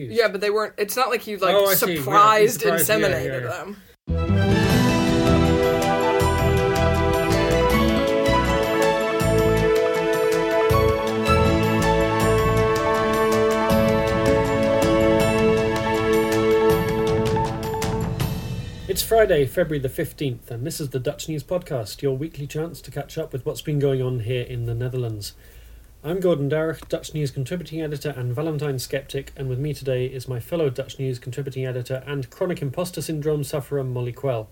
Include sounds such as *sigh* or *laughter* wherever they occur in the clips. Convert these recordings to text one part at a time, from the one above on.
confused. Yeah, but they weren't. It's not like you like Oh, I see. Yeah, surprised surprised- yeah, yeah, inseminated yeah. them. It's Friday, February the 15th, and this is the Dutch News Podcast, your weekly chance to catch up with what's been going on here in the Netherlands. I'm Gordon Darroch, Dutch News contributing editor and Valentine skeptic, and with me today is my fellow Dutch News contributing editor and chronic imposter syndrome sufferer Molly Quell.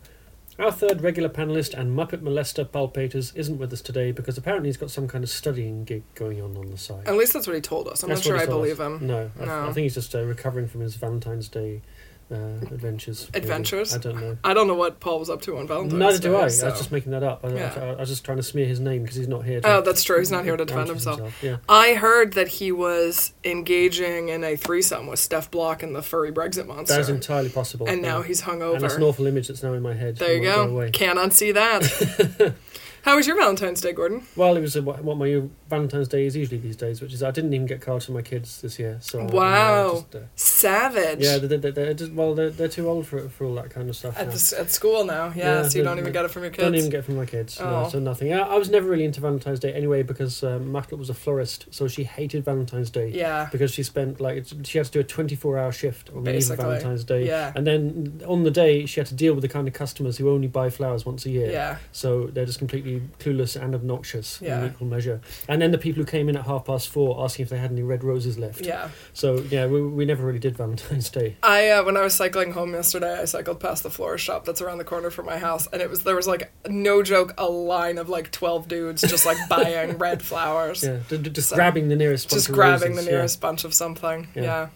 Our third regular panelist and Muppet molester Paul Peters isn't with us today because apparently he's got some kind of studying gig going on on the side. At least that's what he told us. I'm That's not sure I believe us. him. No, I, No. I think he's just uh, recovering from his Valentine's Day uh, adventures. maybe. Adventures? I don't know. I don't know what Paul was up to on Valentine's Neither Day. do I. so- I was just making that up. I, I- Yeah. I, was just trying to smear his name because he's not here. To Oh, that's true. He's not here to defend answer himself. Yeah. I heard that he was engaging in a threesome with Stef Blok and the furry Brexit monster. That is entirely possible. and now yeah. he's And it's an awful image that's now in my head. There you go. Can't unsee that. *laughs* How was your Valentine's Day, Gordon? Well, it was uh, what, my Valentine's Day is usually these days, which is I didn't even get cards for my kids this year. So uh, Wow. just, uh, Savage. yeah, they, they, they're just, well, they're, they're too old for for all that kind of stuff. At, the, at school now, yeah, Yeah, so you don't even get it from your kids. Don't even get it from my kids. No, Oh. so nothing. I, I was never really into Valentine's Day anyway because um, was a florist, so she hated Valentine's Day. yeah, because she spent like she had to do a 24 hour shift on the eve of Valentine's Day yeah, and then on the day she had to deal with the kind of customers who only buy flowers once a year yeah, so they're just completely clueless and obnoxious Yeah. in equal measure and then the people who came in at half past four asking if they had any red roses left yeah. so yeah we, we never really did Valentine's Day I uh, when I was cycling home yesterday, I cycled past the florist shop that's around the corner from my house, and it was there was like no joke a line of like twelve dudes just like buying *laughs* red flowers, yeah just So- grabbing the nearest bunch just of grabbing roses, the yeah. nearest bunch of something. Yeah. Yeah.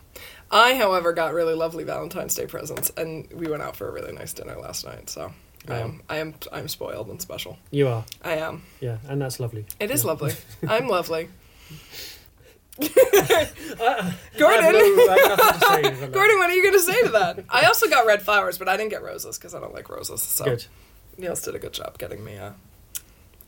I, however, got really lovely Valentine's Day presents, and we went out for a really nice dinner last night. So I am, I am, I'm spoiled and special. you are I am. yeah and that's lovely It is Yeah. lovely. I'm lovely. *laughs* *laughs* Gordon. No- I have nothing to say about that. *laughs* Gordon, what are you going to say to that? I also got red flowers, but I didn't get roses because I don't like roses. So good Niels did a good job getting me. Uh,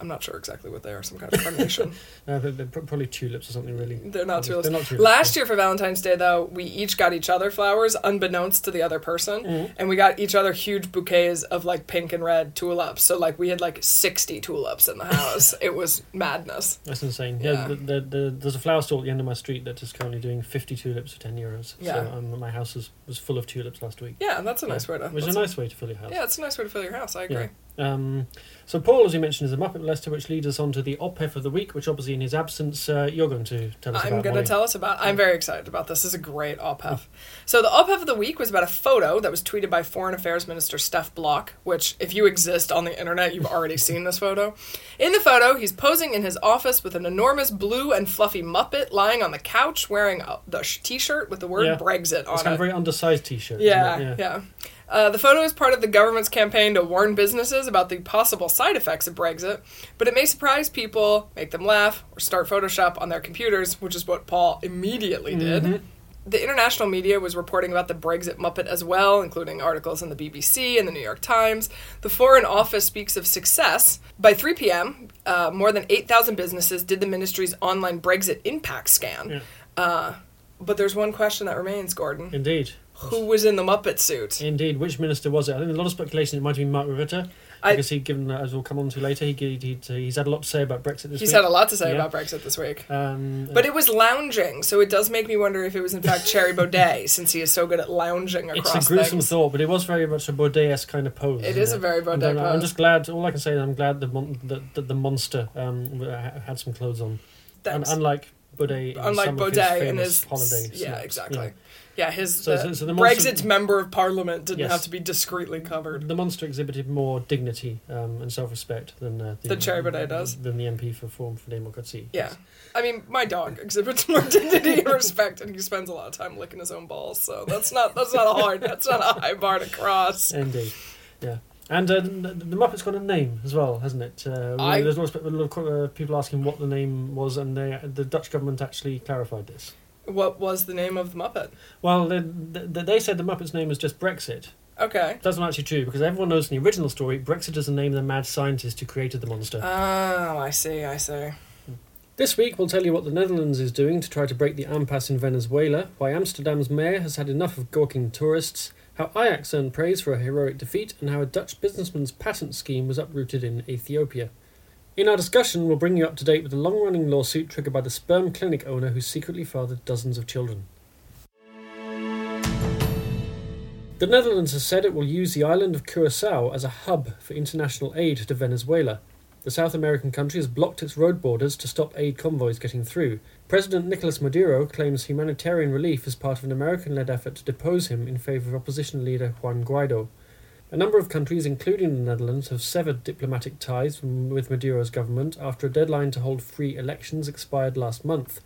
I'm not sure exactly what they are. Some kind of carnation. *laughs* but, but pro- probably tulips or something really They're not tulips. They're not tulips Last year for Valentine's Day, though, we each got each other flowers, unbeknownst to the other person, Mhm. and we got each other huge bouquets of like pink and red tulips. So like we had like sixty tulips in the house. *laughs* it was madness. That's insane. Yeah, Yeah. The, the, the, there's a flower store at the end of my street that is currently doing 50 tulips for 10 euros. Yeah. So um, my house was, was full of tulips last week. Yeah, that's a nice way to. Which is that's a nice way to fill your house. Yeah, it's a nice way to fill your house. I agree. Yeah. Um, so Paul, as you mentioned, is a Muppet molester, which leads us on to the OPEF of the week, which obviously in his absence, uh, you're going to tell us I'm about. going to tell us about. I'm very excited about this. This is a great OPEF. So the OPEF of the week was about a photo that was tweeted by Foreign Affairs Minister Stef Blok. Which, if you exist on the internet, you've already *laughs* seen this photo. In the photo, he's posing in his office with an enormous blue and fluffy Muppet lying on the couch, wearing a, the sh- T-shirt with the word Yeah. Brexit on It's kind it. of a very undersized T-shirt. Yeah, isn't it? yeah. Uh, the photo is part of the government's campaign to warn businesses about the possible side effects of Brexit, but it may surprise people, make them laugh, or start Photoshop on their computers, which is what Paul immediately did. Mhm. The international media was reporting about the Brexit Muppet as well, including articles in the BBC and the New York Times. The Foreign Office speaks of success. By 3 p.m., uh, more than 8,000 businesses did the ministry's online Brexit impact scan. Yeah. Uh, but there's one question that remains, Gordon. Indeed. Who was in the Muppet suit? Indeed. Which minister was it? I think there's a lot of speculation it might have been Mark Rutte. I- because he, given that, as we'll come on to later, he, he, he, he's had a lot to say about Brexit this He's week. had a lot to say Yeah. about Brexit this week. Um, But it was lounging, so it does make me wonder if it was in fact Thierry Baudet, *laughs* since he is so good at lounging across It's a gruesome things. thought, but it was very much a Baudet-esque kind of pose. It is a very Baudet I'm, I'm just glad. All I can say is I'm glad the mon- the, the, the monster um, had some clothes on, Un- unlike Baudet. in Unlike Baudet his and his holiday. yeah, exactly. Yeah, his So- uh, so- so the monster- Brexit's member of parliament didn't Yes. have to be discreetly covered. The monster exhibited more dignity um, and self-respect than uh, the, Baudet does. Than the MP for Forum for Democracy. Yeah. I mean, my dog *laughs* exhibits more dignity and respect, and he spends a lot of time licking his own balls. So that's not that's not a hard that's not a high bar to cross. Indeed. Yeah. And uh, the, the Muppet's got a name as well, hasn't it? Uh, I- There's a lot of uh, people asking what the name was, and they, the Dutch government actually clarified this. What was the name of the Muppet? Well, they, they, they said the Muppet's name was just Brexit. Okay. That's not actually true because everyone knows in the original story, Brexit is the name of the mad scientist who created the monster. Oh, I see. I see. This week, we'll tell you what the Netherlands is doing to try to break the impasse in Venezuela, why Amsterdam's mayor has had enough of gawking tourists, how Ajax earned praise for a heroic defeat, and how a Dutch businessman's patent scheme was uprooted in Ethiopia. In our discussion, we'll bring you up to date with a long running lawsuit triggered by the sperm clinic owner who secretly fathered dozens of children. The Netherlands has said it will use the island of Curacao as a hub for international aid to Venezuela. The South American country has blocked its road borders to stop aid convoys getting through. President Nicolas Maduro claims humanitarian relief as part of an American led effort to depose him in favour of opposition leader Juan Guaido. A number of countries, including the Netherlands, have severed diplomatic ties with Maduro's government after a deadline to hold free elections expired last month.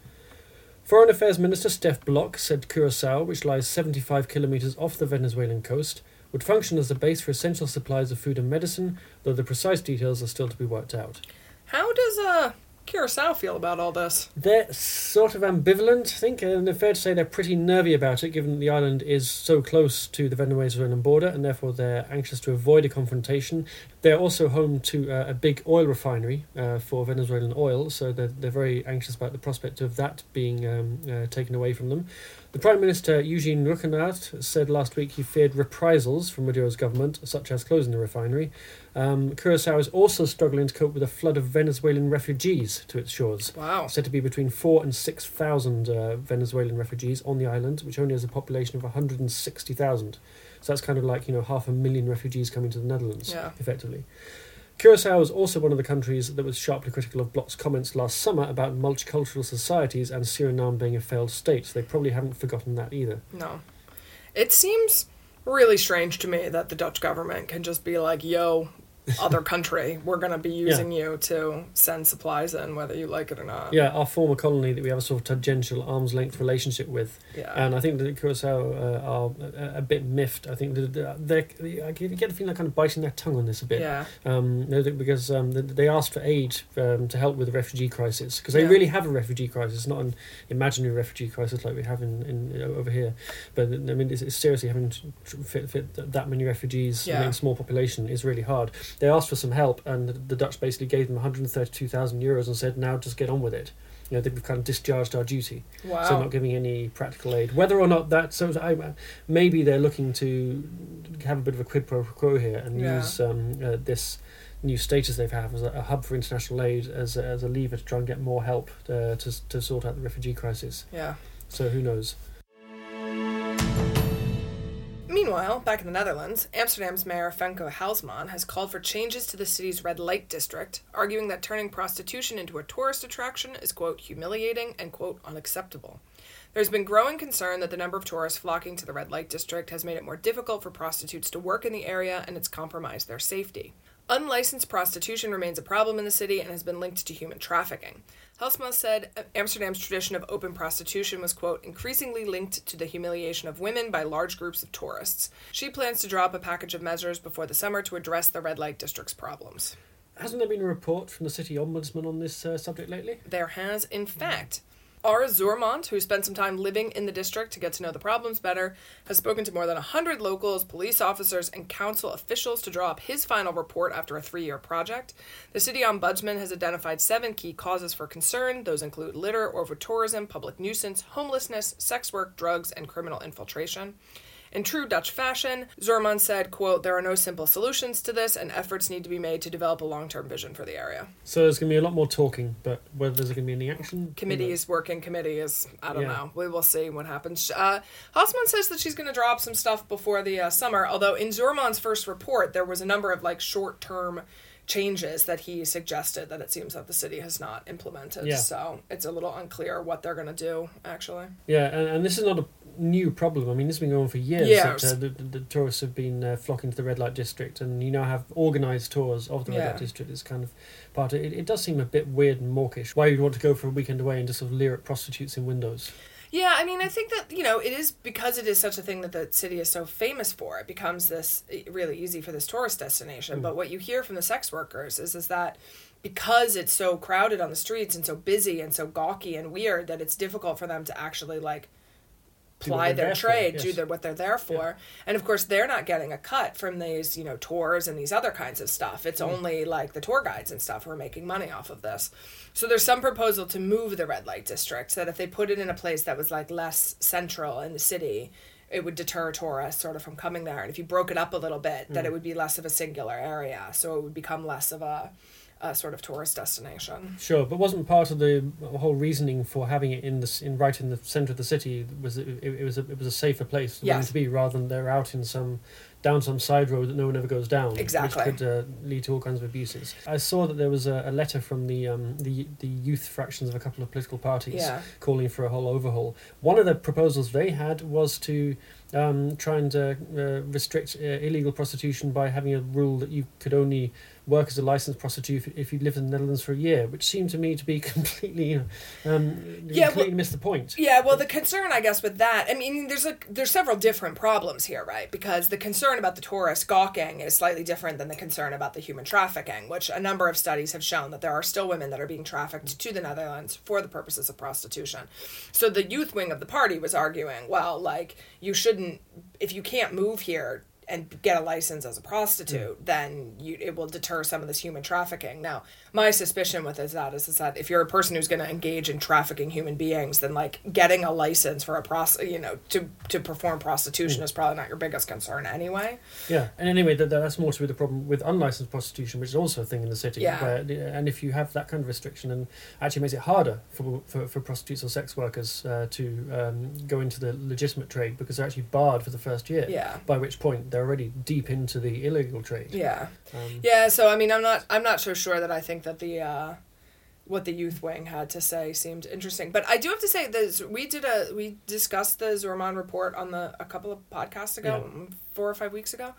Foreign Affairs Minister Stef Blok said Curacao, which lies 75 kilometres off the Venezuelan coast, would function as a base for essential supplies of food and medicine, though the precise details are still to be worked out. How does uh, Curacao feel about all this? They're sort of ambivalent, I think, and fair to say they're pretty nervy about it, given that the island is so close to the Venezuelan border, and therefore they're anxious to avoid a confrontation. They're also home to uh, a big oil refinery uh, for Venezuelan oil, so they're, they're very anxious about the prospect of that being um, uh, taken away from them. The Prime Minister Eugene Rhuggenaath said last week he feared reprisals from Maduro's government, such as closing the refinery. Um, Curacao is also struggling to cope with a flood of Venezuelan refugees to its shores. Wow. Said to be between four and six thousand uh, Venezuelan refugees on the island, which only has a population of 160,000. So that's kind of like you know half a million refugees coming to the Netherlands, Yeah. effectively. Curacao is also one of the countries that was sharply critical of Blok's comments last summer about multicultural societies and Suriname being a failed state. So they probably haven't forgotten that either. No. It seems really strange to me that the Dutch government can just be like, yo, other country, we're going to be using you to send supplies in, whether you like it or not. Yeah, our former colony that we have a sort of tangential arm's length relationship with, Yeah. and I think that Curacao uh, are a, a bit miffed. I think that they I get the feeling they're kind of biting their tongue on this a bit. yeah. Um, no, because um, they asked for aid um, to help with the refugee crisis because they Yeah. really have a refugee crisis, not an imaginary refugee crisis like we have in, in over here. But I mean, it's, it's seriously having to fit, fit that many refugees Yeah. in a small population is really hard. They asked for some help, and the, the Dutch basically gave them 132,000 euros and said, "Now just get on with it." You know, they've kind of discharged our duty Wow. so not giving any practical aid. Whether or not that, so I, maybe they're looking to have a bit of a quid pro quo here and Yeah. use um, uh, this new status they've had as a, a hub for international aid as a, as a lever to try and get more help uh, to to sort out the refugee crisis. yeah. So who knows? Meanwhile, back in the Netherlands, Amsterdam's mayor Femke Halsema has called for changes to the city's red light district, arguing that turning prostitution into a tourist attraction is, quote, humiliating and, quote, unacceptable. There's been growing concern that the number of tourists flocking to the red light district has made it more difficult for prostitutes to work in the area and it's compromised their safety. Unlicensed prostitution remains a problem in the city and has been linked to human trafficking. Halsema said Amsterdam's tradition of open prostitution was, quote, increasingly linked to the humiliation of women by large groups of tourists. She plans to drop a package of measures before the summer to address the red light district's problems. Hasn't there been a report from the city ombudsman on this uh, subject lately? There has, in fact. Arre Zuurmond, who spent some time living in the district to get to know the problems better, has spoken to more than 100 locals, police officers, and council officials to draw up his final report after a three year project. The city ombudsman has identified seven key causes for concern. Those include litter, over-tourism, public nuisance, homelessness, sex work, drugs, and criminal infiltration. In true Dutch fashion, Zuurmond said, quote, there are no simple solutions to this, and efforts need to be made to develop a long-term vision for the area. So there's going to be a lot more talking, but whether there's going to be any action, who knows? committees working committee is i don't Yeah. know we will see what happens uh Halsema says that she's going to drop some stuff before the uh, summer although in Zuurmond's first report there was a number of like short-term changes that he suggested that it seems that the city has not implemented Yeah. so it's a little unclear what they're going to do actually Yeah, and, and this is not a new problem. I mean, this has been going on for years. Years. That, uh, the, the, tourists have been uh, flocking to the red light district, and you now have organised tours of the red Yeah. light district. It's kind of part of it. It does seem a bit weird and mawkish. Why you'd want to go for a weekend away and just sort of leer at prostitutes in windows? Yeah, I mean, I think that, you know, it is because it is such a thing that the city is so famous for, it becomes this eh, really easy for this tourist destination. But what you hear from the sex workers is, is that because it's so crowded on the streets and so busy and so gawky and weird that it's difficult for them to actually, like, ply their there for, trade, yes. do their, what they're there for. And of course, they're not getting a cut from these, you know, tours and these other kinds of stuff. It's mm. only like the tour guides and stuff who are making money off of this. So there's some proposal to move the red light district that if they put it in a place that was like less central in the city, it would deter tourists sort of from coming there. And if you broke it up a little bit, that mm. it would be less of a singular area. So it would become less of a, a sort of tourist destination. Sure, but wasn't part of the whole reasoning for having it in the in right in the centre of the city was it, it, it was a, it was a safer place for them to be rather than they're out in some down some side road that no one ever goes down, Exactly. which could uh, lead to all kinds of abuses. I saw that there was a, a letter from the um, the the youth fractions of a couple of political parties Yeah. calling for a whole overhaul. One of the proposals they had was to um, try and uh, uh, restrict uh, illegal prostitution by having a rule that you could only work as a licensed prostitute if, if you lived in the Netherlands for a year, which seemed to me to be *laughs* completely, you know, um, Yeah, completely well- missed the point. Yeah, well, the concern, I guess, with that, I mean, there's a there's several different problems here, right? Because the concern about the tourist gawking is slightly different than the concern about the human trafficking, which a number of studies have shown that there are still women that are being trafficked to the Netherlands for the purposes of prostitution. So the youth wing of the party was arguing, well, like you shouldn't, if you can't move here and get a license as a prostitute, then you, it will deter some of this human trafficking. Now, my suspicion with is that is, is that if you're a person who's going to engage in trafficking human beings, then like getting a license for a pros, you know, to to perform prostitution is probably not your biggest concern anyway. Yeah, and anyway, that, that's more to do with the problem with unlicensed prostitution, which is also a thing in the city. Yeah. Where, and if you have that kind of restriction, and actually makes it harder for for, for prostitutes or sex workers uh, to um, go into the legitimate trade because they're actually barred for the first year. Yeah. By which point they're already deep into the illegal trade. Yeah. Um, Yeah, so I mean, I'm not I'm not so sure that I think that the uh, what the youth wing had to say seemed interesting, but I do have to say this: we did a we discussed the Zuurmond report on the a couple of podcasts ago, Yeah. four or five weeks ago,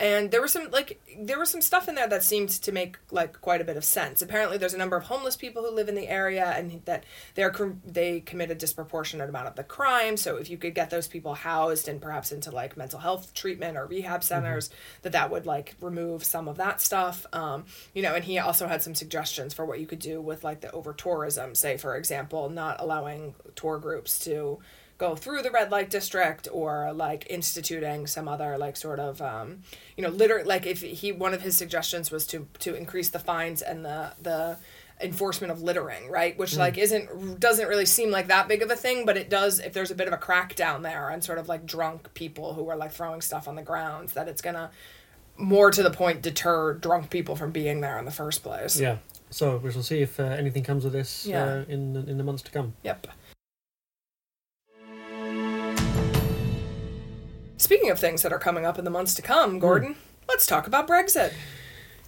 and there was some like there was some stuff in there that seemed to make like quite a bit of sense. Apparently, there's a number of homeless people who live in the area, and that they're they commit a disproportionate amount of the crime. So if you could get those people housed and perhaps into like mental health treatment or rehab centers, that that would like remove some of that stuff. Um, you know, and he also had some suggestions for what you could do with like the over tourism. Say, for example, not allowing tour groups to go through the red light district or like instituting some other like sort of um, you know litter like if he one of his suggestions was to to increase the fines and the the enforcement of littering right which like isn't doesn't really seem like that big of a thing but it does if there's a bit of a crackdown there on sort of like drunk people who are like throwing stuff on the grounds that it's gonna more to the point deter drunk people from being there in the first place yeah. So we shall see if uh, anything comes of this Yeah. uh, in the, in the months to come. Yep. Speaking of things that are coming up in the months to come, hmm. Gordon, let's talk about Brexit.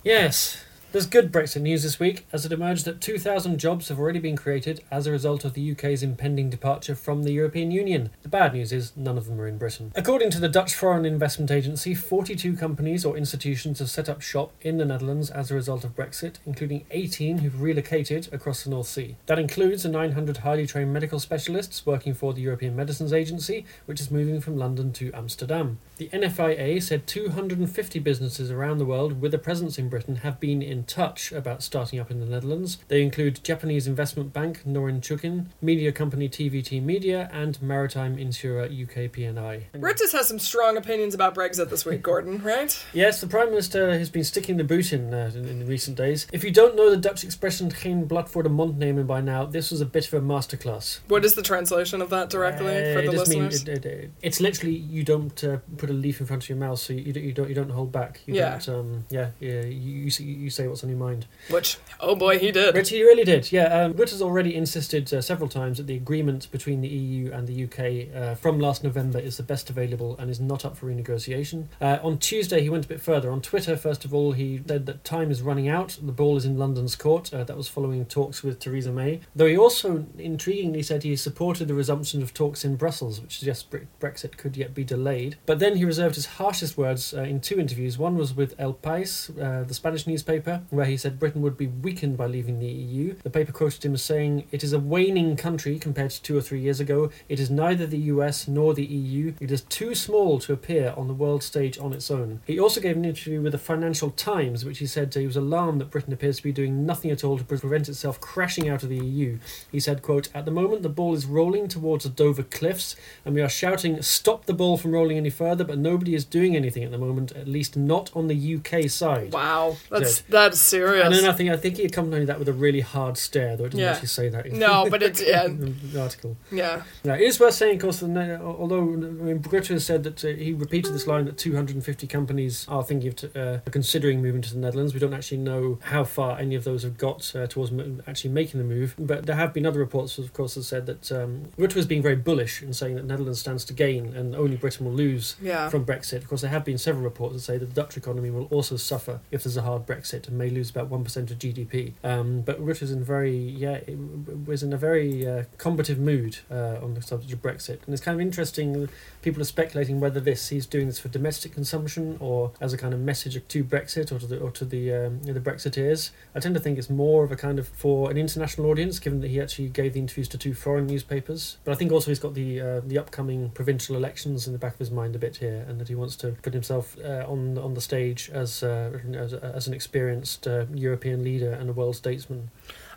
Yes. There's good Brexit news this week as it emerged that 2,000 jobs have already been created as a result of the UK's impending departure from the European Union. Bad news is none of them are in Britain. According to the Dutch Foreign Investment Agency, 42 companies or institutions have set up shop in the Netherlands as a result of Brexit, including 18 who've relocated across the North Sea. That includes the 900 highly trained medical specialists working for the European Medicines Agency, which is moving from London to Amsterdam. The NFIA said 250 businesses around the world with a presence in Britain have been in touch about starting up in the Netherlands. They include Japanese investment bank Norinchukin, media company TVT Media, and maritime insurer UK P&I. Ritzis has some strong opinions about Brexit this week, Gordon, *laughs* right? Yes, the Prime Minister has been sticking the boot in, uh, in in recent days. If you don't know the Dutch expression geen blad voor de mond nemen by now, this was a bit of a masterclass. What is the translation of that directly Uh, for the mean- listeners? it- it- it's literally you don't uh, put a leaf in front of your mouth, so you, don't- you don't you don't hold back. You Yeah. Don't, um, yeah. Yeah. You, you say- you say what's on your mind. Which, oh boy, he did. Which he really did. Yeah. Um, has already insisted uh, several times that the agreement between the EU and the UK uh, from last November is the best available and is not up for renegotiation. Uh, on Tuesday, he went a bit further. On Twitter, first of all, he said that time is running out. The ball is in London's court. Uh, that was following talks with Theresa May. Though he also intriguingly said he supported the resumption of talks in Brussels, which suggests Brexit could yet be delayed. But then he reserved his harshest words uh, in two interviews. One was with El País, uh, the Spanish newspaper, where he said Britain would be weakened by leaving the EU. The paper quoted him as saying, It is a waning country compared to two or three years ago. It is neither the US nor the EU. It is too small to appear on the world stage on its own. He also gave an interview with the Financial Times, which he said he was alarmed that Britain appears to be doing nothing at all to prevent itself crashing out of the EU. He said, quote, At the moment the ball is rolling towards the Dover cliffs, and we are shouting, Stop the ball from rolling any further, but nobody is doing anything at the moment, at least not on the UK side. Wow, that's that's serious. And then I think I think he accompanied that with a really hard stare, though it didn't Yeah. actually say that. in- No, *laughs* but it's- yeah. in the article. yeah, Now, it is worth saying, of course, that, uh, although I mean, has said that uh, he repeated this line that 250 companies are thinking of t- uh, considering moving to the Netherlands. We don't actually know how far any of those have got uh, towards m- actually making the move, but there have been other reports, of course, that said that um, Rutte was being very bullish in saying that Netherlands stands to gain and only Britain will lose yeah. from Brexit. Of course, there have been several reports that say that the Dutch economy will also suffer if there's a hard Brexit and may lose about one percent of GDP. Um, but Rutte's in very yeah was in a very uh, combative mood uh, on the subject of Brexit, and it's kind of interesting. People are speculating whether this he's doing this for domestic consumption or as a kind of message to Brexit or to the or to the um, the Brexiteers. I tend to think it's more of a kind of for an international audience, given that he actually gave the interviews to two foreign newspapers. But I think also he's got the uh, the upcoming provincial elections in the back of his mind a bit here, and that he wants to put himself uh, on on the stage as uh, as, as an experienced uh, European leader and a world statesman.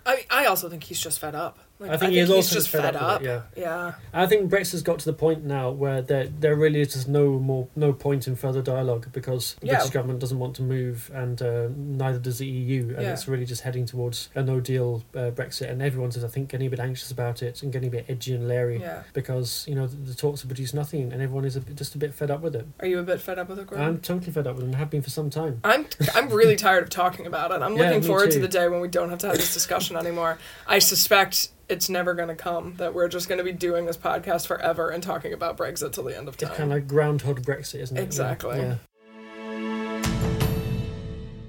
I I also think he's just fed up. Like, I think he is he's also just fed fed, up up. it, yeah. I think Brexit's got to the point now where there there really is just no more no point in further dialogue because the Yeah. British government doesn't want to move and uh, neither does the EU and Yeah. it's really just heading towards a no deal uh, Brexit and everyone's I think getting a bit anxious about it and getting a bit edgy and leery Yeah. because you know the, the talks have produced nothing and everyone is a bit, just a bit fed up with it. Are you a bit fed up with it, Gordon? I'm totally fed up with it and have been for some time. I'm I'm really tired of talking about it. I'm *laughs* Yeah, looking forward to the day when we don't have to have this discussion anymore. I suspect it's never going to come that we're just going to be doing this podcast forever and talking about Brexit till the end of time. It's kind of like groundhog Brexit, isn't it? Exactly. Yeah.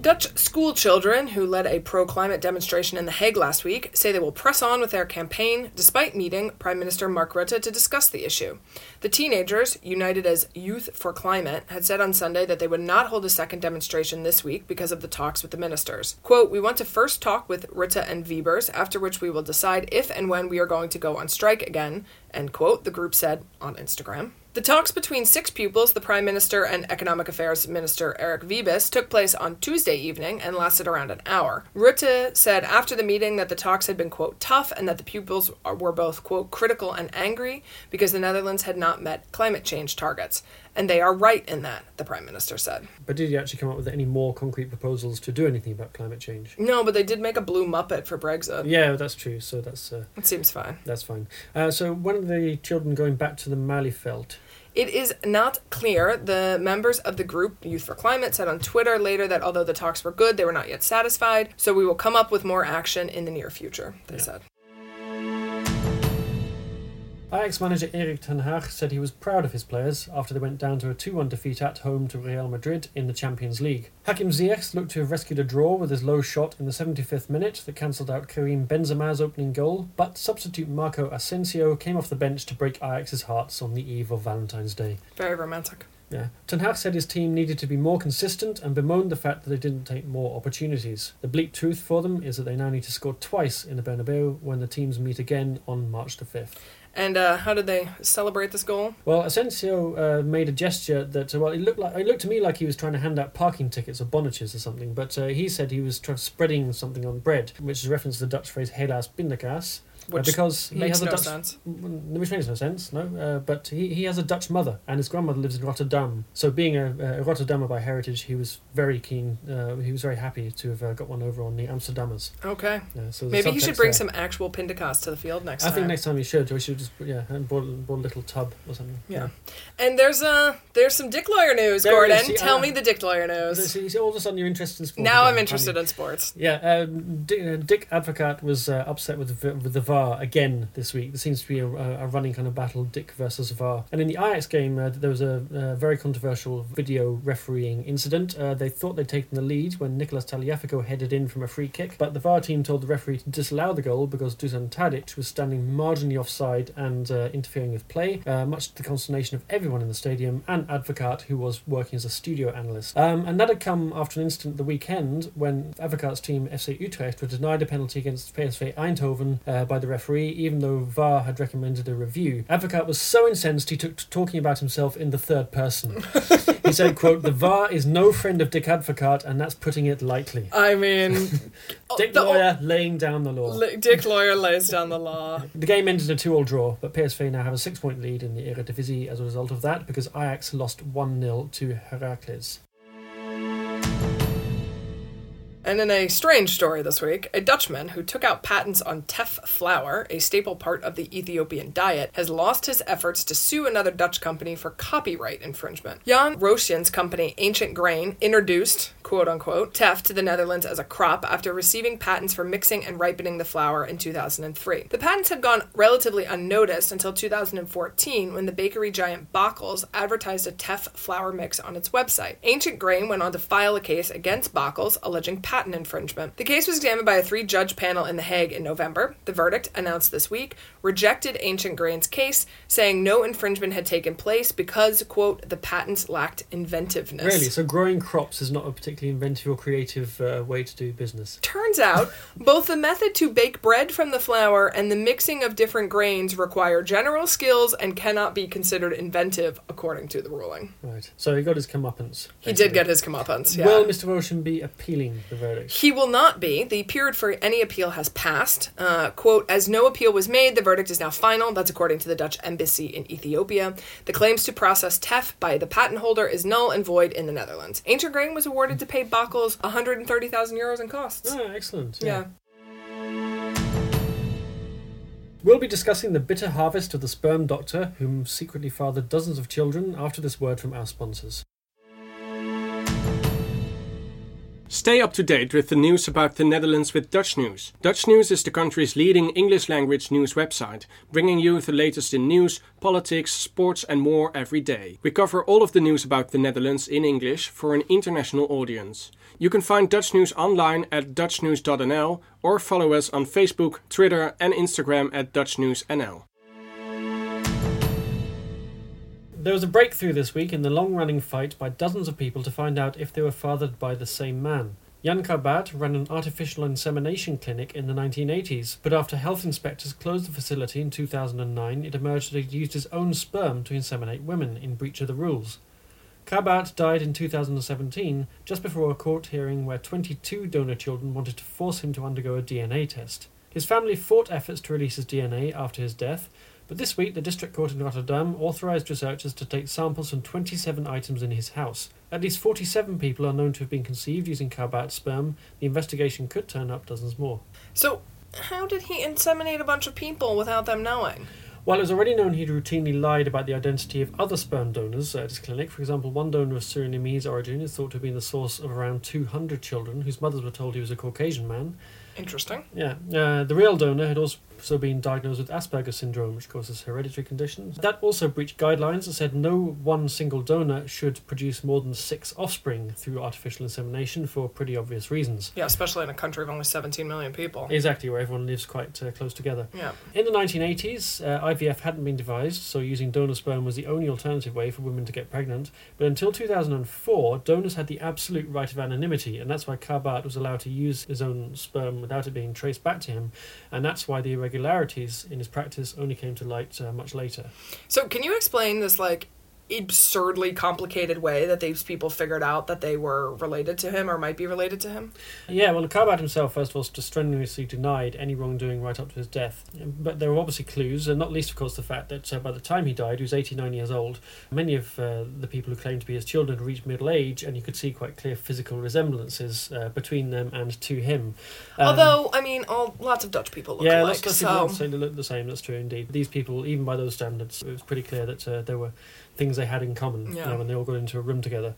Dutch school children who led a pro climate demonstration in The Hague last week say they will press on with their campaign despite meeting Prime Minister Mark Rutte to discuss the issue. The teenagers, united as Youth for Climate, had said on Sunday that they would not hold a second demonstration this week because of the talks with the ministers. Quote, We want to first talk with Rutte and Wiebes, after which we will decide if and when we are going to go on strike again, end quote, the group said on Instagram. The talks between six pupils, the Prime Minister and Economic Affairs Minister Eric Wiebes, took place on Tuesday evening and lasted around an hour. Rutte said after the meeting that the talks had been, quote, tough and that the pupils were both, quote, critical and angry because the Netherlands had not met climate change targets. And they are right in that, the Prime Minister said. But did you actually come up with any more concrete proposals to do anything about climate change? No, but they did make a blue Muppet for Brexit. Yeah, that's true. So that's uh, It seems fine. That's fine. Uh, so when are the children going back to the Malieveld? It is not clear. The members of the group Youth for Climate said on Twitter later that although the talks were good, they were not yet satisfied. So we will come up with more action in the near future, they Yeah. said. Ajax manager Erik ten Hag said he was proud of his players after they went down to a 2-1 defeat at home to Real Madrid in the Champions League. Hakim Ziyech looked to have rescued a draw with his low shot in the 75th minute that cancelled out Karim Benzema's opening goal, but substitute Marco Asensio came off the bench to break Ajax's hearts on the eve of Valentine's Day. Very romantic. Yeah. Ten Hag said his team needed to be more consistent and bemoaned the fact that they didn't take more opportunities. The bleak truth for them is that they now need to score twice in the Bernabeu when the teams meet again on March the 5th. And uh, how did they celebrate this goal? Well, Asensio uh, made a gesture that, uh, well, it looked like it looked to me like he was trying to hand out parking tickets or bonnages or something, but uh, he said he was trying spreading something on bread, which is a reference to the Dutch phrase "helaas pindakaas," Which because he makes has a no Dutch sense. Which makes no sense, no. Uh, but he, he has a Dutch mother, and his grandmother lives in Rotterdam. So, being a, a Rotterdammer by heritage, he was very keen. Uh, he was very happy to have uh, got one over on the Amsterdammers. Okay. Yeah, so Maybe he should bring there- some actual Pindakaas to the field next I time. think next time he should. We should just yeah, and bought, bought a little tub or something. Yeah. And there's uh there's some Dick Lawyer news, There Gordon. is, yeah. Tell me the Dick Lawyer news. So all of a sudden you're interested in sport. Now I'm interested in sports. Yeah, um, Dick, uh, Dick Advocaat was uh, upset with the, with the VAR again this week. There seems to be a, a running kind of battle, Dick versus VAR. And in the Ajax game, uh, there was a, a, very controversial video refereeing incident. Uh, they thought they'd taken the lead when Nicolas Tagliafico headed in from a free kick, but the VAR team told the referee to disallow the goal because Dusan Tadic was standing marginally offside and uh, interfering with play, uh, much to the consternation of everyone in the stadium and Advocaat, who was working as a studio analyst. Um, and that had come after an incident the weekend when Advocaat's team FC Utrecht were denied a penalty against PSV Eindhoven uh, by the referee, even though VAR had recommended a review. Advocaat was so incensed he took to talking about himself in the third person. *laughs* he said, "quote The VAR is no friend of Dick Advocaat, and that's putting it lightly." I mean, *laughs* Dick the- Lawyer laying down the law. Dick Lawyer lays down the law. The game ended in a two-all draw, but PSV now have a six-point lead in the Eredivisie as a result of that because Ajax lost one 0 to Heracles. And in a strange story this week, a Dutchman who took out patents on teff flour, a staple part of the Ethiopian diet, has lost his efforts to sue another Dutch company for copyright infringement. Jan Roosjen's company, Ancient Grain, introduced, quote unquote, teff to the Netherlands as a crop after receiving patents for mixing and ripening the flour in 2003. The patents had gone relatively unnoticed until 2014 when the bakery giant Bakels advertised a teff flour mix on its website. Ancient Grain went on to file a case against Bakels alleging patent infringement. The case was examined by a three judge panel in The Hague in November. The verdict, announced this week, rejected Ancient Grain's case, saying no infringement had taken place because, quote, the patents lacked inventiveness. Really? So growing crops is not a particularly inventive or creative uh, way to do business. Turns out, both the method to bake bread from the flour and the mixing of different grains require general skills and cannot be considered inventive, according to the ruling. Right. So he got his comeuppance. He did get his comeuppance, yeah. Will Mr. Roosjen be appealing the verdict? He will not be. The period for any appeal has passed. Uh, quote, as no appeal was made, the verdict is now final. That's according to the Dutch embassy in Ethiopia. The claims to process teff by the patent holder is null and void in the Netherlands. Ancient Grain was awarded to pay Bakels 130,000 euros in costs. Ah, excellent. yeah. We'll be discussing the bitter harvest of the sperm doctor, whom secretly fathered dozens of children, after this word from our sponsors. Stay up to date with the news about the Netherlands with Dutch News. Dutch News is the country's leading English language news website, bringing you the latest in news, politics, sports, and more every day. We cover all of the news about the Netherlands in English for an international audience. You can find Dutch News online at dutchnews.nl or follow us on Facebook, Twitter, and Instagram at DutchNewsNL. There was a breakthrough this week in the long running fight by dozens of people to find out if they were fathered by the same man. Jan Karbaat ran an artificial insemination clinic in the 1980s, but after health inspectors closed the facility in 2009, it emerged that he'd used his own sperm to inseminate women in breach of the rules. Karbaat died in 2017, just before a court hearing where 22 donor children wanted to force him to undergo a DNA test. His family fought efforts to release his DNA after his death, but this week the district court in Rotterdam authorized researchers to take samples from 27 items in his house. At least 47 people are known to have been conceived using Karbaat's sperm. The investigation could turn up dozens more. So, how did he inseminate a bunch of people without them knowing? While it was already known he'd routinely lied about the identity of other sperm donors at his clinic, for example, one donor of Surinamese origin is thought to have been the source of around 200 children whose mothers were told he was a Caucasian man. Interesting. Yeah, uh, the real donor had also been diagnosed with Asperger's syndrome, which causes hereditary conditions. That also breached guidelines that said no one single donor should produce more than six offspring through artificial insemination for pretty obvious reasons. Yeah, especially in a country of only 17 million people. Exactly, where everyone lives quite uh, close together. Yeah. In the 1980s, uh, IVF hadn't been devised, so using donor sperm was the only alternative way for women to get pregnant. But until 2004, donors had the absolute right of anonymity, and that's why Karbaat was allowed to use his own sperm without it being traced back to him, and that's why the irregularities in his practice only came to light uh, much later. So, can you explain this, like, absurdly complicated way that these people figured out that they were related to him or might be related to him? Yeah, well, Karbaat himself, first of all, strenuously denied any wrongdoing right up to his death. But there were obviously clues, and not least, of course, the fact that uh, by the time he died, he was 89 years old. Many of uh, the people who claimed to be his children had reached middle age, and you could see quite clear physical resemblances uh, between them and to him. Um, Although, I mean, all lots of Dutch people look yeah, alike, lots of so people look the same. That's true indeed. These people, even by those standards, it was pretty clear that uh, they were things they had in common you know, when they all got into a room together.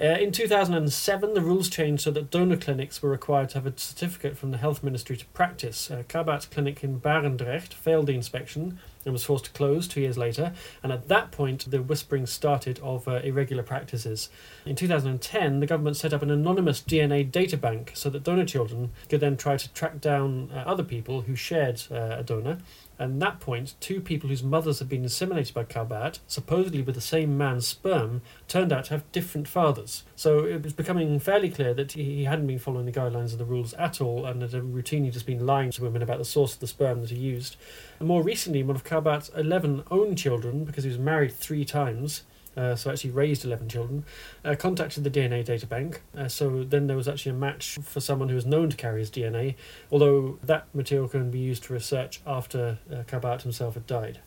Uh, in 2007, the rules changed so that donor clinics were required to have a certificate from the health ministry to practice. Uh, Karbaat's clinic in Barendrecht failed the inspection and was forced to close two years later. And at that point, the whispering started of uh, irregular practices. In 2010, the government set up an anonymous DNA data bank so that donor children could then try to track down uh, other people who shared uh, a donor. And at that point, two people whose mothers had been inseminated by Karbaat, supposedly with the same man's sperm, turned out to have different fathers. So it was becoming fairly clear that he hadn't been following the guidelines and the rules at all, and that had routinely just been lying to women about the source of the sperm that he used. And more recently, one of Karbaat's 11 own children, because he was married three times, uh, so actually raised 11 children, uh, contacted the DNA data bank. Uh, so then there was actually a match for someone who was known to carry his DNA, although that material can be used to research after uh, Karbaat himself had died.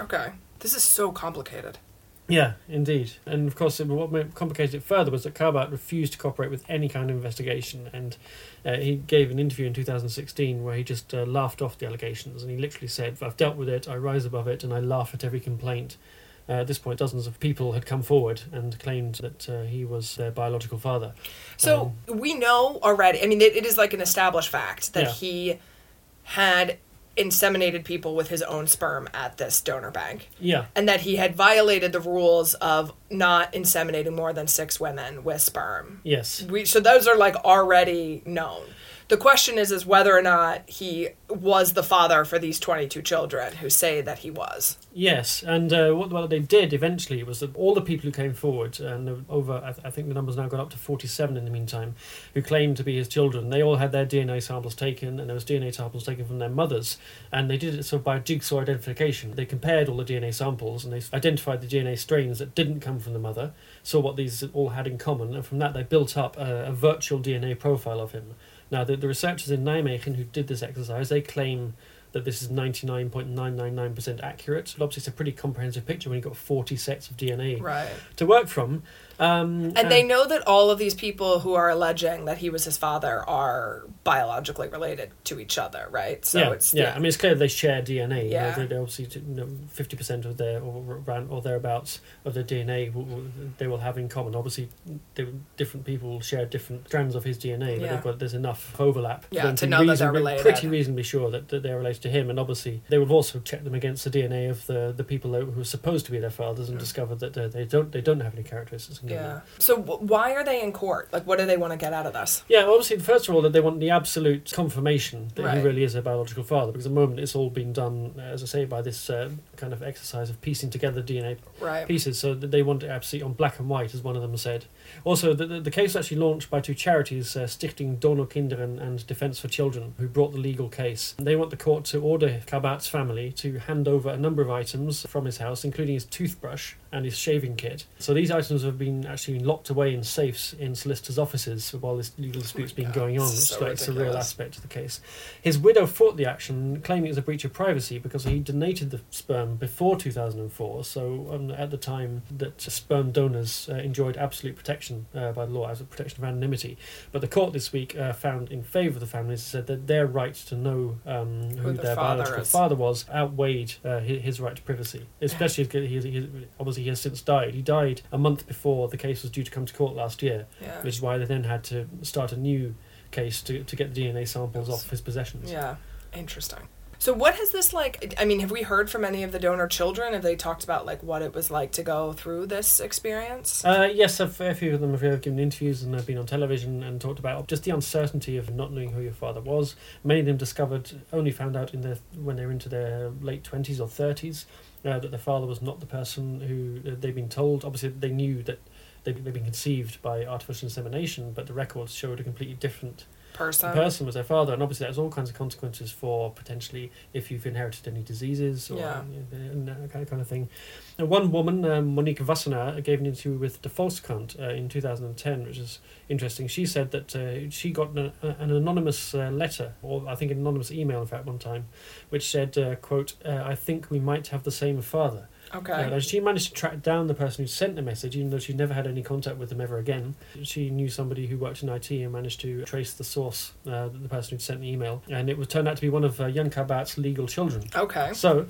Okay. This is so complicated. Yeah, indeed. And of course, what complicated it further was that Karbaat refused to cooperate with any kind of investigation. And uh, he gave an interview in 2016 where he just uh, laughed off the allegations. And he literally said, I've dealt with it, I rise above it, and I laugh at every complaint. Uh, at this point, dozens of people had come forward and claimed that uh, he was their biological father. So we know already. I mean, it, it is like an established fact that Yeah. he had inseminated people with his own sperm at this donor bank, Yeah, and that he had violated the rules of not inseminating more than six women with sperm. yes. We, so those are like already known. The question is, is whether or not he was the father for these twenty-two children who say that he was. Yes, and uh, what, what they did eventually was that all the people who came forward, and over, I, th- I think the number's now gone up to 47 in the meantime, who claimed to be his children, they all had their DNA samples taken, and there was DNA samples taken from their mothers, and they did it sort of by jigsaw identification. They compared all the DNA samples, and they identified the DNA strains that didn't come from the mother, saw what these all had in common, and from that they built up a, a virtual DNA profile of him. Now, the, the researchers in Nijmegen who did this exercise, they claim that this is 99.999% accurate. But obviously, it's a pretty comprehensive picture when you've got 40 sets of DNA Right. to work from. Um, And they know that all of these people who are alleging that he was his father are biologically related to each other, right? So yeah, it's yeah. I mean, it's clear they share DNA. Yeah. You know, they, obviously, you know, fifty percent of their or around or thereabouts of their DNA will, will, they will have in common. Obviously, they, different people share different strands of his DNA, but Yeah. they've got there's enough overlap. Yeah, them to know that they're related. Pretty reasonably sure that, that they're related to him, and obviously they would also check them against the DNA of the, the people who were supposed to be their fathers and Yeah. discovered that uh, they don't they don't have any characteristics. in common. yeah. So w- why are they in court? Like, what do they want to get out of this? Yeah, obviously, first of all, that they want the absolute confirmation that he really is their biological father, because at the moment it's all been done, uh, as I say, by this uh, kind of exercise of piecing together DNA Right. pieces, so that they want it absolutely on black and white, as one of them said. Also, the, the, the case was actually launched by two charities, uh, Stichting Donorkinderen and Defence for Children, who brought the legal case. They want the court to order Karbaat's family to hand over a number of items from his house, including his toothbrush and his shaving kit. So these items have been actually locked away in safes in solicitors' offices while this legal dispute's been going on, which so is a real aspect of the case. His widow fought the action, claiming it was a breach of privacy because he donated the sperm before 2004. So um, at the time that sperm donors uh, enjoyed absolute protection uh, by the law as a protection of anonymity. But the court this week uh, found in favour of the families and said that their right to know um, who, Who their their father biological is. father was outweighed uh, his, his right to privacy, especially because he, he, obviously he has since died. He died a month before the case was due to come to court last year, Yeah. which is why they then had to start a new case to, to get the DNA samples off his possessions. Yeah. Interesting. So what has this like I mean, have we heard from any of the donor children? Have they talked about like what it was like to go through this experience? Uh, yes, a fair few of them have given interviews and have been on television and talked about just the uncertainty of not knowing who your father was. Many of them discovered, only found out in their when they were into their late twenties or thirties, uh, that their father was not the person who uh, they'd been told. Obviously, they knew that they'd, they'd been conceived by artificial insemination, but the records showed a completely different Person. person was their father, and obviously that has all kinds of consequences for potentially if you've inherited any diseases or Yeah. and that kind of- thing. And one woman, um, Monique Wassenaar, gave an interview with the Volkskrant uh, in 2010, which is interesting. She said that uh, she got an, an anonymous uh, letter, or I think an anonymous email, in fact, one time, which said, uh, "quote uh, I think we might have the same father." Okay. And she managed to track down the person who sent the message, even though she'd never had any contact with them ever again. She knew somebody who worked in IT and managed to trace the source, uh, the person who'd sent the email, and it was turned out to be one of uh, Jan Karbaat's legal children. okay. So,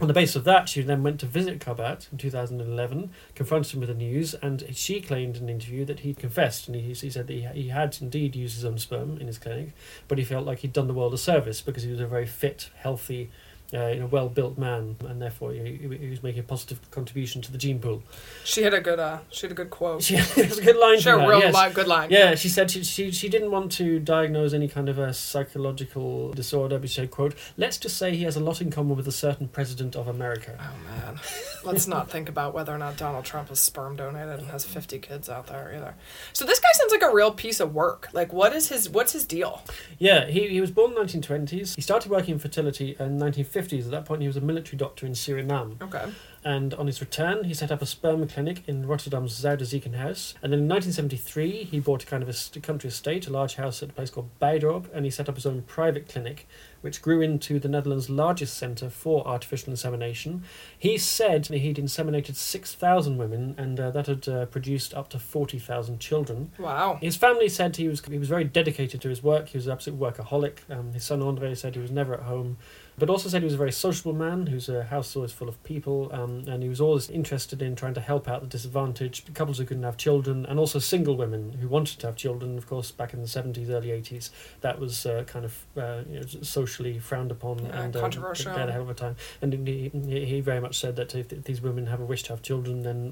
On the basis of that, she then went to visit Karbaat in 2011, confronted him with the news, and she claimed in an interview that he'd confessed and he, he said that he, he had indeed used his own sperm in his clinic, but he felt like he'd done the world a service because he was a very fit, healthy, uh, you know, well-built man, and therefore he, he was making a positive contribution to the gene pool. She had a good, uh, she had a good quote. She *laughs* was a good line. Sure, from her, real yes. li- good line. Yeah, she said she, she she didn't want to diagnose any kind of a psychological disorder, but she said, "quote Let's just say he has a lot in common with a certain president of America." Oh man, let's not *laughs* think about whether or not Donald Trump is sperm donated and has fifty kids out there either. So this guy sounds like a real piece of work. Like, what is his what's his deal? Yeah, he, he was born in the 1920s. He started working in fertility in the 1950s. At that point, he was a military doctor in Suriname. Okay. And on his return, he set up a sperm clinic in Rotterdam's Zuiderziekenhuis. And then in 1973, he bought a kind of a country estate, a large house at a place called Beidorp, and he set up his own private clinic, which grew into the Netherlands' largest centre for artificial insemination. He said he'd inseminated 6,000 women, and uh, that had uh, produced up to 40,000 children. Wow. His family said he was he was very dedicated to his work. He was an absolute workaholic. Um, his son Andre said he was never at home, but also said he was a very sociable man whose uh, house was always full of people, um, and he was always interested in trying to help out the disadvantaged couples who couldn't have children, and also single women who wanted to have children. Of course, back in the seventies, early eighties, that was uh, kind of uh, you know, socially frowned upon Yeah, and uh, controversial. They had a hell of a time. And he, he very much said that if these women have a wish to have children, then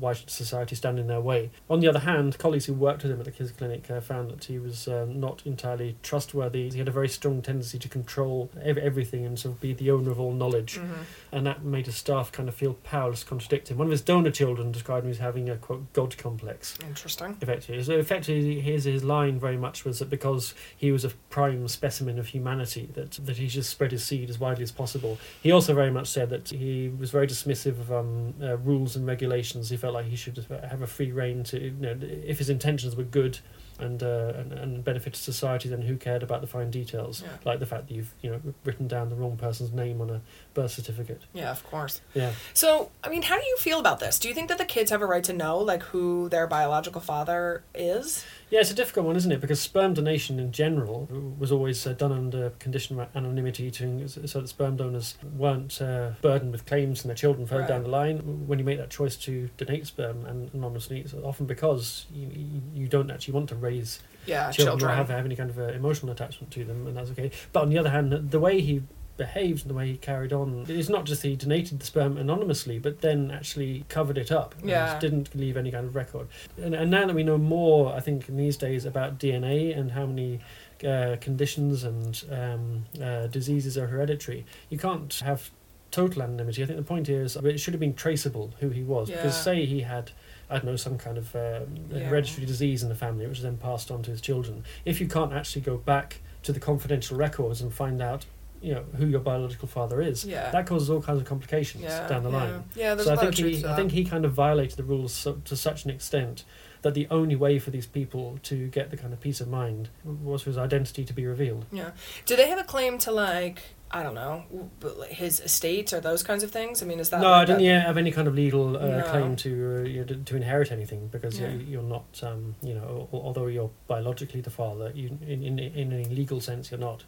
why should society stand in their way? On the other hand, colleagues who worked with him at his clinic uh, found that he was uh, not entirely trustworthy. He had a very strong tendency to control ev- and sort of be the owner of all knowledge, hmm and that made his staff kind of feel powerless to contradict him. One of his donor children described him as having a quote god complex. Interesting. Effectively, so effectively, his his line very much was that because he was a prime specimen of humanity, that that he just spread his seed as widely as possible. He also very much said that he was very dismissive of um, uh, rules and regulations. He felt like he should have a free reign to, you know, if his intentions were good. And, uh, and and benefited society, then who cared about the fine details? Yeah. Like the fact that you've you know written down the wrong person's name on a birth certificate. Yeah, of course. Yeah. So, I mean, how do you feel about this? Do you think that the kids have a right to know, like, who their biological father is? Yeah, it's a difficult one, isn't it? Because sperm donation in general was always uh, done under condition of anonymity to, so that sperm donors weren't uh, burdened with claims and their children further Right. down the line. When you make that choice to donate sperm and anonymously, it's often because you, you- you don't actually want to raise Yeah, children, children. or have, have any kind of uh, emotional attachment to them, and that's okay. But on the other hand, the way he behaved and the way he carried on, it's not just that he donated the sperm anonymously, but then actually covered it up. and Yeah. didn't leave any kind of record. And, and now that we know more, I think, in these days about DNA and how many uh, conditions and um, uh, diseases are hereditary, you can't have total anonymity. I think the point here is it should have been traceable who he was. Yeah. Because say he had, I don't know, some kind of um, Yeah. hereditary disease in the family, which is then passed on to his children. If you can't actually go back to the confidential records and find out, you know, who your biological father is, Yeah. that causes all kinds of complications yeah, down the yeah. line. Yeah, there's So a I think he, I think he kind of violated the rules so, to such an extent that the only way for these people to get the kind of peace of mind was for his identity to be revealed. Yeah. Do they have a claim to like I don't know w- but, like, his estate or those kinds of things? I mean, is that no, like I didn't a- yeah, have any kind of legal uh, No. claim to uh, you know, to inherit anything because Yeah. you you're not, um, you know, although you're biologically the father, you in in, in any legal sense you're not.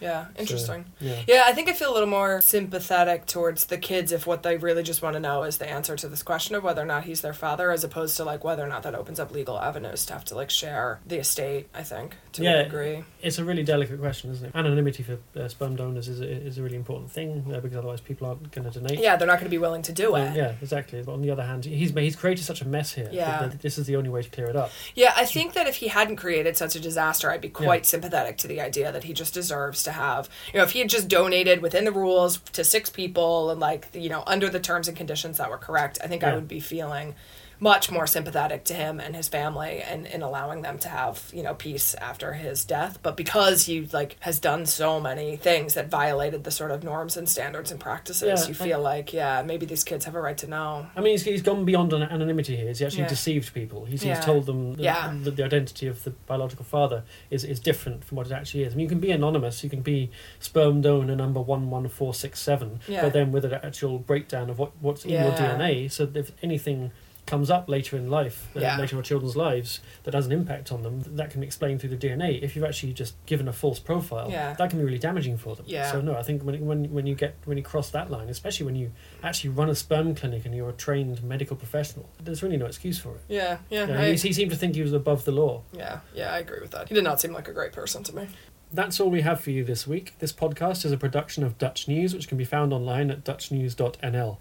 Yeah, interesting. Yeah. Yeah, I think I feel a little more sympathetic towards the kids if what they really just want to know is the answer to this question of whether or not he's their father, as opposed to like whether or not that opens up legal avenues to have to like share the estate. I think to Yeah. a degree. It's a really delicate question, isn't it? Anonymity for uh, sperm donors is a, is a really important thing uh, because otherwise people aren't going to donate. Yeah, they're not going to be willing to do it. yeah, exactly. But on the other hand, he's he's created such a mess here. Yeah. that this is the only way to clear it up. Yeah, I think that if he hadn't created such a disaster, I'd be quite sympathetic to the idea that he just deserves to have, you know, if he had just donated within the rules to six people and like, you know, under the terms and conditions that were correct, I think I would be feeling much more sympathetic to him and his family and in allowing them to have, you know, peace after his death. But because he like has done so many things that violated the sort of norms and standards and practices, Yeah, you I- feel like, yeah, maybe these kids have a right to know. I mean, he's, he's gone beyond an anonymity here. He's actually Yeah. deceived people. He's, Yeah. he's told them that, Yeah. that the identity of the biological father is, is different from what it actually is. I mean, you can be anonymous. You can be sperm donor number 11467, Yeah. but then with an actual breakdown of what, what's in your DNA, so if anything comes up later in life, uh, Yeah. later in our children's lives, that has an impact on them, that can be explained through the DNA. If you've actually just given a false profile, Yeah. that can be really damaging for them. Yeah. So no, I think when when when you get when you cross that line, especially when you actually run a sperm clinic and you're a trained medical professional, there's really no excuse for it. Yeah, yeah, Yeah, I, he, he seemed to think he was above the law. yeah, yeah. I agree with that. He did not seem like a great person to me. That's all we have for you this week. This podcast is a production of Dutch News, which can be found online at dutchnews.nl.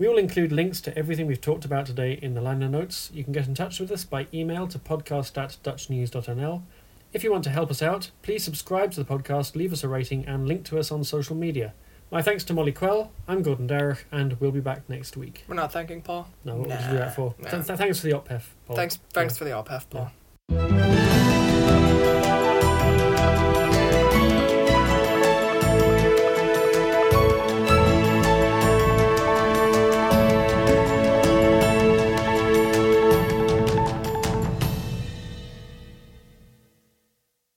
We will include links to everything we've talked about today in the liner notes. You can get in touch with us by email to podcast at dutchnews.nl. If you want to help us out, please subscribe to the podcast, leave us a rating, and link to us on social media. My thanks to Molly Quell. I'm Gordon Darroch, and we'll be back next week. We're not thanking Paul. No, what would you do that for? nah. Th- th- thanks for the OPEF. Paul. Thanks, thanks Yeah. for the OPEF, Paul. Yeah.